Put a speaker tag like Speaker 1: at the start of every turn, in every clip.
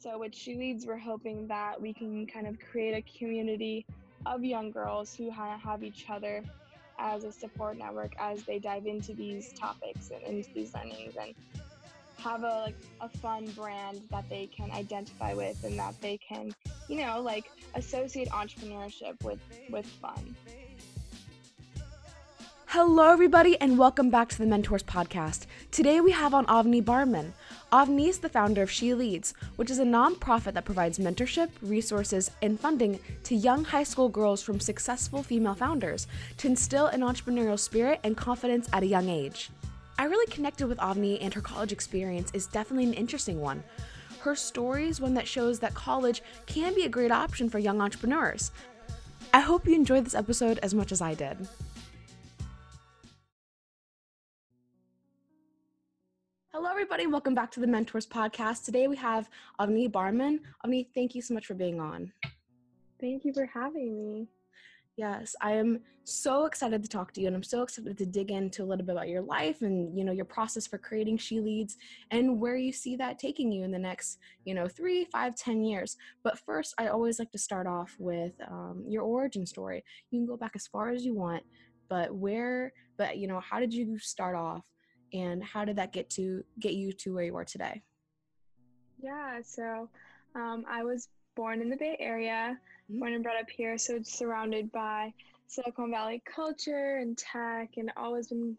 Speaker 1: So with She Leads, we're hoping that we can kind of create a community of young girls who have each other as a support network as they dive into these topics and into these learnings and have a like a fun brand that they can identify with and that they can you know like associate entrepreneurship with with fun
Speaker 2: Hello, everybody, and welcome back to the Mentors Podcast. Today we have on Avni Barman. Avni is the founder of She Leads, which is a nonprofit that provides mentorship, resources, and funding to young high school girls from successful female founders to instill an entrepreneurial spirit and confidence at a young age. I really connected with Avni, and her college experience is definitely an interesting one. Her story is one that shows that college can be a great option for young entrepreneurs. I hope you enjoyed this episode as much as I did. Hello, everybody. Welcome back to the Mentors Podcast. Today we have Avni Barman. Avni, thank you so much for being on.
Speaker 1: Thank you for having me.
Speaker 2: Yes, I am so excited to talk to you, and I'm so excited to dig into a little bit about your life and you know your process for creating She Leads and where you see that taking you in the next you know three, five, ten years. But first, I always like to start off with um, your origin story. You can go back as far as you want, but where, but you know, how did you start off? And how did that get to get you to where you are today?
Speaker 1: Yeah so um, i was born in the bay area mm-hmm. born and brought up here so it's surrounded by silicon valley culture and tech and always been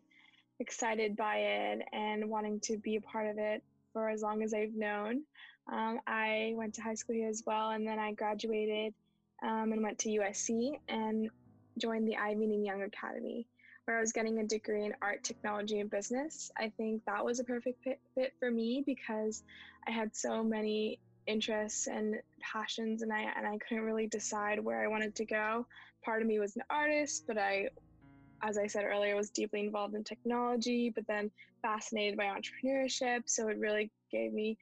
Speaker 1: excited by it and wanting to be a part of it for as long as i've known. Um, i went to high school here as well and then i graduated um, and went to usc and joined the Iovine and Young Academy where I was getting a degree in art, technology, and business. I think that was a perfect fit for me because I had so many interests and passions and I and I couldn't really decide where I wanted to go. Part of me was an artist, but I as I said earlier was deeply involved in technology, but then fascinated by entrepreneurship. So it really gave me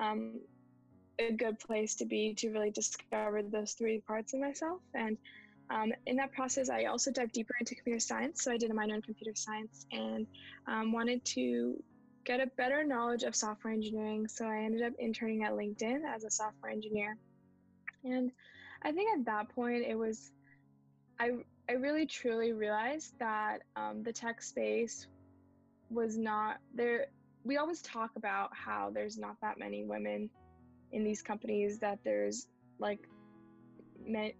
Speaker 1: um, a good place to be to really discover those three parts of myself. And um, in that process, I also dived deeper into computer science. So I did a minor in computer science and um, wanted to get a better knowledge of software engineering. So I ended up interning at LinkedIn as a software engineer. And I think at that point, it was, I, I really truly realized that um, the tech space was not there. We always talk about how there's not that many women in these companies, that there's like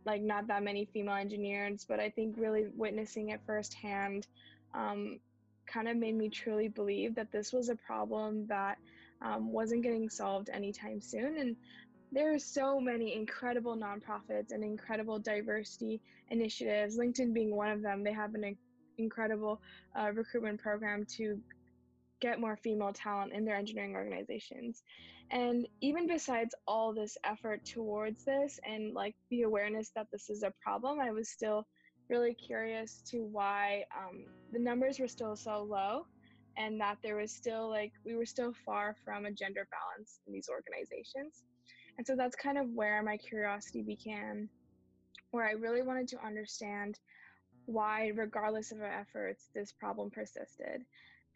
Speaker 1: like not that many female engineers, but I think really witnessing it firsthand um, kind of made me truly believe that this was a problem that um, wasn't getting solved anytime soon. And there are so many incredible nonprofits and incredible diversity initiatives, LinkedIn being one of them. They have an incredible uh, recruitment program to get more female talent in their engineering organizations. And even besides all this effort towards this and like the awareness that this is a problem, I was still really curious to why um, the numbers were still so low and that there was still like we were still far from a gender balance in these organizations. And so that's kind of where my curiosity began, where I really wanted to understand why, regardless of our efforts, this problem persisted.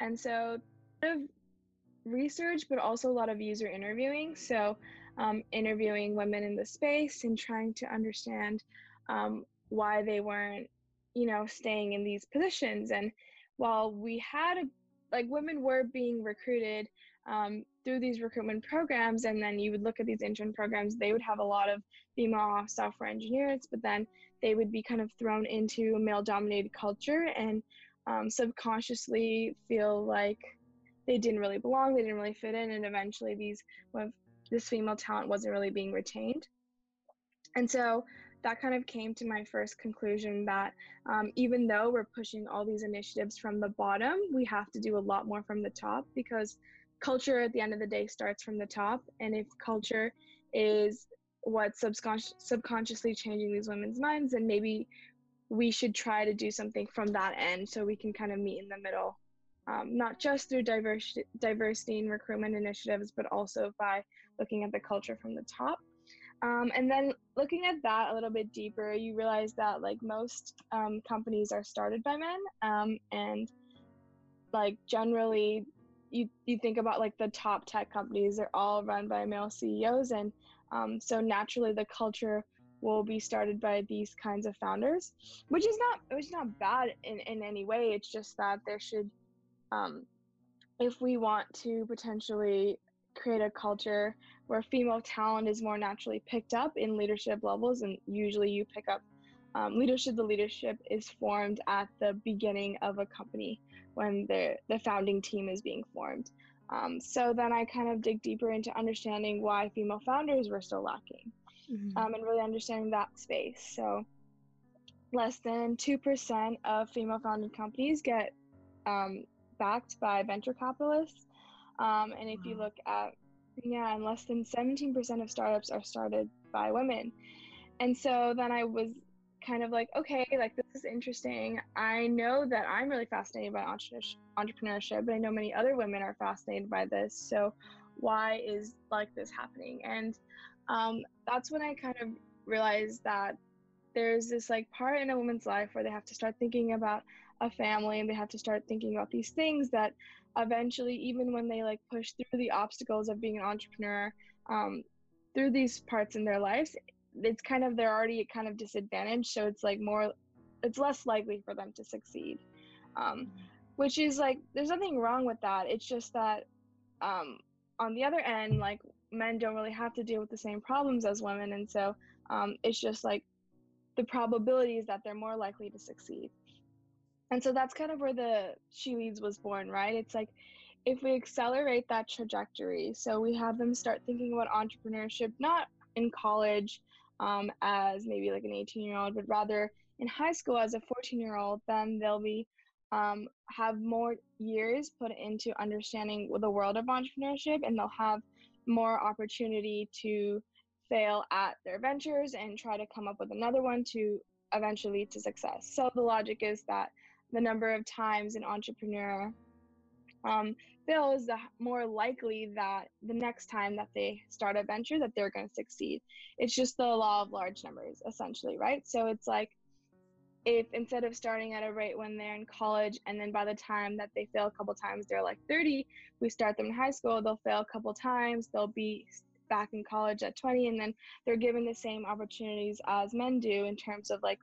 Speaker 1: And so, of research, but also a lot of user interviewing. So, um, interviewing women in the space and trying to understand um, why they weren't, you know, staying in these positions. And while we had, a, like, women were being recruited um, through these recruitment programs, and then you would look at these intern programs, they would have a lot of female software engineers, but then they would be kind of thrown into a male dominated culture and um, subconsciously feel like they didn't really belong, they didn't really fit in, and eventually these this female talent wasn't really being retained. And so that kind of came to my first conclusion that um, even though we're pushing all these initiatives from the bottom, we have to do a lot more from the top because culture at the end of the day starts from the top. And if culture is what's subconsci- subconsciously changing these women's minds, then maybe we should try to do something from that end so we can kind of meet in the middle um, not just through diversity, diversity and recruitment initiatives, but also by looking at the culture from the top. Um, and then looking at that a little bit deeper, you realize that like most um, companies are started by men, um, and like generally, you you think about like the top tech companies they're all run by male ceos and um, so naturally the culture will be started by these kinds of founders which is not which is not bad in, in any way it's just that there should um, if we want to potentially create a culture where female talent is more naturally picked up in leadership levels and usually you pick up um, leadership the leadership is formed at the beginning of a company when the the founding team is being formed um, so then i kind of dig deeper into understanding why female founders were still lacking mm-hmm. um, and really understanding that space so less than 2% of female founded companies get um, backed by venture capitalists um, and if wow. you look at yeah and less than 17% of startups are started by women and so then i was kind of like, okay, like this is interesting. I know that I'm really fascinated by entrepreneurship, but I know many other women are fascinated by this. So why is like this happening? And um, that's when I kind of realized that there's this like part in a woman's life where they have to start thinking about a family and they have to start thinking about these things that eventually even when they like push through the obstacles of being an entrepreneur um, through these parts in their lives it's kind of they're already kind of disadvantaged. So it's like more it's less likely for them to succeed. Um, which is like there's nothing wrong with that. It's just that um, on the other end like men don't really have to deal with the same problems as women. And so um, it's just like the probability is that they're more likely to succeed and so that's kind of where the she leads was born right it's like if we accelerate that trajectory so we have them start thinking about entrepreneurship not in college um, as maybe like an 18 year old, but rather in high school as a 14 year old, then they'll be um, have more years put into understanding the world of entrepreneurship and they'll have more opportunity to fail at their ventures and try to come up with another one to eventually to success. So the logic is that the number of times an entrepreneur um, fails, the more likely that the next time that they start a venture that they're going to succeed. It's just the law of large numbers, essentially, right? So it's like if instead of starting at a rate when they're in college and then by the time that they fail a couple times they're like 30 we start them in high school they'll fail a couple times they'll be back in college at 20 and then they're given the same opportunities as men do in terms of like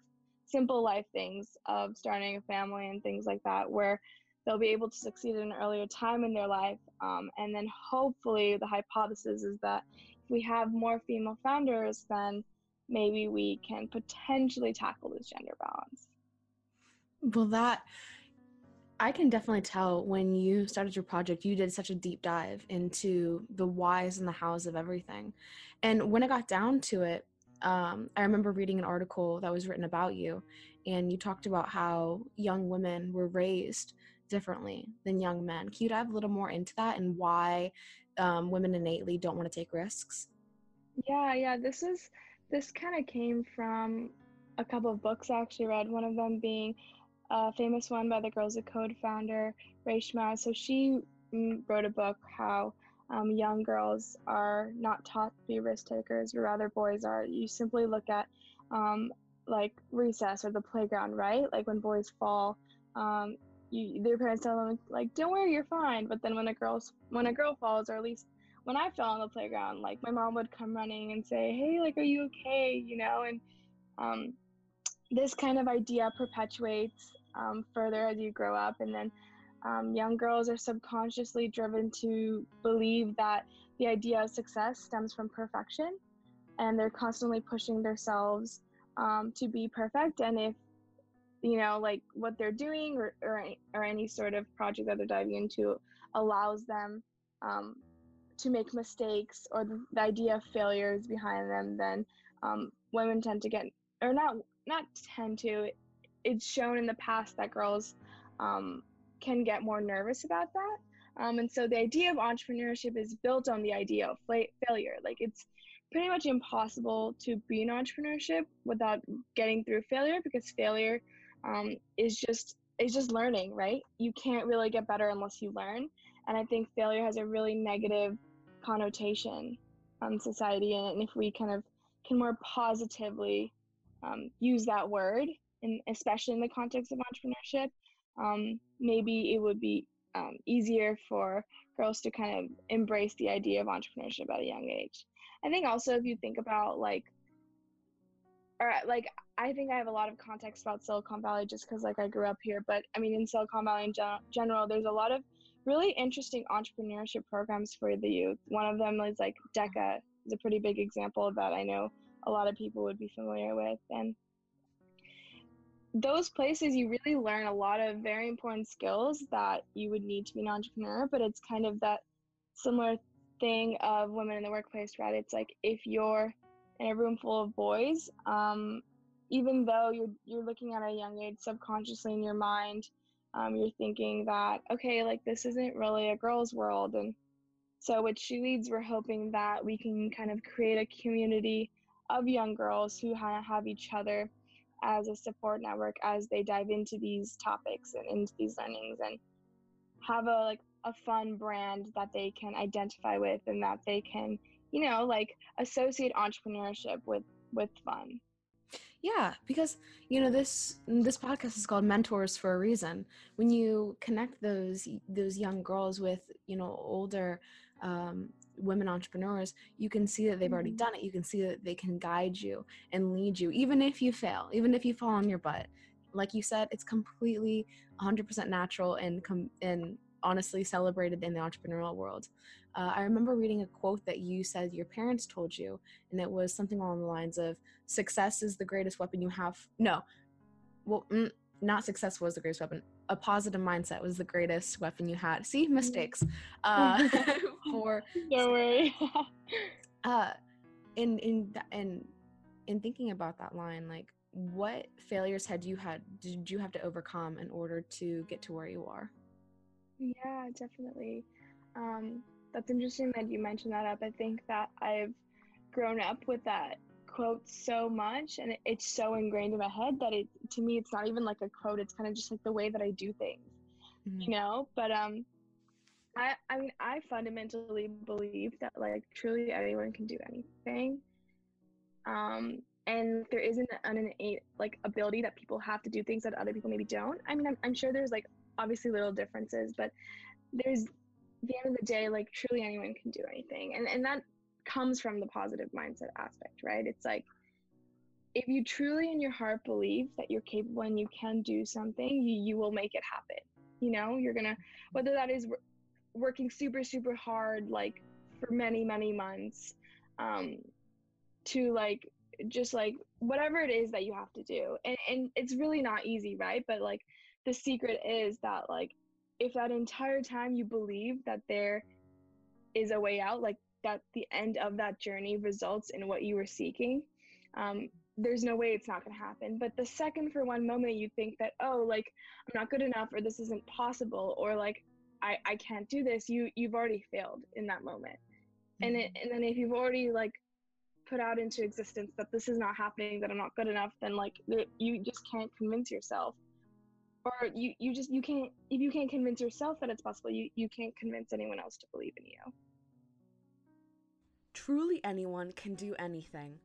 Speaker 1: simple life things of starting a family and things like that where they'll be able to succeed at an earlier time in their life. Um, and then hopefully, the hypothesis is that if we have more female founders, then maybe we can potentially tackle this gender balance.
Speaker 2: Well, that I can definitely tell when you started your project, you did such a deep dive into the whys and the hows of everything. And when it got down to it, um, I remember reading an article that was written about you, and you talked about how young women were raised differently than young men. Can you dive a little more into that and why um, women innately don't want to take risks?
Speaker 1: Yeah, yeah. This is this kind of came from a couple of books I actually read. One of them being a famous one by the Girls Who Code founder Reshma. So she mm, wrote a book how um, young girls are not taught to be risk takers, but rather boys are. You simply look at um, like recess or the playground, right? Like when boys fall, um, you, their parents tell them like, "Don't worry, you're fine." But then when a girl's when a girl falls, or at least when I fell on the playground, like my mom would come running and say, "Hey, like, are you okay?" You know, and um, this kind of idea perpetuates um, further as you grow up, and then um, young girls are subconsciously driven to believe that the idea of success stems from perfection, and they're constantly pushing themselves um, to be perfect. And if you know like what they're doing or, or, or any sort of project that they're diving into allows them um, to make mistakes or the, the, idea of failure is behind them then um, women tend to get or not not tend to it's shown in the past that girls um, can get more nervous about that. Um, and so the idea of entrepreneurship is built on the idea of failure. Like it's pretty much impossible to be an entrepreneurship without getting through failure because failure um, is just is just learning, right? You can't really get better unless you learn, and I think failure has a really negative connotation on society, and if we kind of can more positively um, use that word, and especially in the context of entrepreneurship, um, maybe it would be um, easier for girls to kind of embrace the idea of entrepreneurship at a young age. I think also if you think about like, or like I think I have a lot of context about Silicon Valley just because like I grew up here, but I mean in Silicon Valley in gen- general, there's a lot of really interesting entrepreneurship programs for the youth. One of them is like DECA is a pretty big example that. I know a lot of people would be familiar with and those places you really learn a lot of very important skills that you would need to be an entrepreneur but it's kind of that similar thing of women in the workplace right? It's like if you're in a room full of boys um, even though you're you're looking at a young age subconsciously in your mind um, you're thinking that okay like this isn't really a girl's world. And so with she leads we're hoping that we can kind of create a community of young girls who have each other as a support network as they dive into these topics and into these learnings and have a like a fun brand that they can identify with and that they can you know like associate entrepreneurship with with fun.
Speaker 2: Yeah because you know this this podcast is called mentors for a reason. When you connect those those young girls with you know older um, women entrepreneurs, you can see that they've already mm-hmm. done it. You can see that they can guide you and lead you, even if you fail, even if you fall on your butt. Like you said, it's completely 100% natural and com- and honestly celebrated in the entrepreneurial world. Uh, I remember reading a quote that you said your parents told you, and it was something along the lines of "Success is the greatest weapon you have." No, well, mm, not success was the greatest weapon. A positive mindset was the greatest weapon you had. See, mm-hmm. mistakes. Uh, for
Speaker 1: don't worry.
Speaker 2: uh, in in in in thinking about that line, like, what failures had you had? Did you have to overcome in order to get to where you are?
Speaker 1: Yeah, definitely. Um, that's interesting that you mentioned that up. I think that I've grown up with that quote so much and it, it's so ingrained in my head that it to me it's not even like a quote. It's kind of just like the way that i do things mm-hmm. you know? But um i i mean i fundamentally believe that like truly anyone can do anything um and there isn't an innate like ability that people have to do things that other people maybe don't. I mean i'm, I'm sure there's like obviously little differences but there's the end of the day like truly anyone can do anything and and that comes from the positive mindset aspect, right? It's like if you truly in your heart believe that you're capable and you can do something, you, you will make it happen. You know, you're gonna, whether that is working super, super hard, like for many, many months, um, to like just like whatever it is that you have to do. And, and it's really not easy, right? But like the secret is that, like, if that entire time you believe that there is a way out, like that the end of that journey results in what you were seeking, um, there's no way it's not going to happen. But the second for one moment you think that, oh, like I'm not good enough or this isn't possible or like I, I can't do this, you you've already failed in that moment. Mm-hmm. And it, and then if you've already like put out into existence that this is not happening, that I'm not good enough, then like you just can't convince yourself. Or you, you just you can't if you can't convince yourself that it's possible, you, you can't convince anyone else to believe in you.
Speaker 2: Truly anyone can do anything.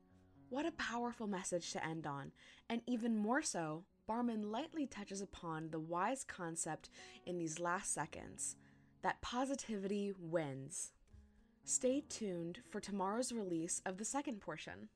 Speaker 2: What a powerful message to end on, and even more so, Barman lightly touches upon the wise concept in these last seconds that positivity wins. Stay tuned for tomorrow's release of the second portion.